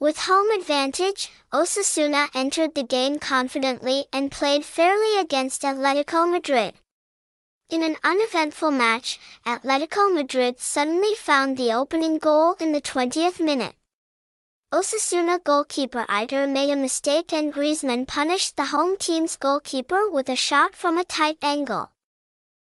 With home advantage, Osasuna entered the game confidently and played fairly against Atletico Madrid. In an uneventful match, Atletico Madrid suddenly found the opening goal in the 20th minute. Osasuna goalkeeper Aitor made a mistake and Griezmann punished the home team's goalkeeper with a shot from a tight angle.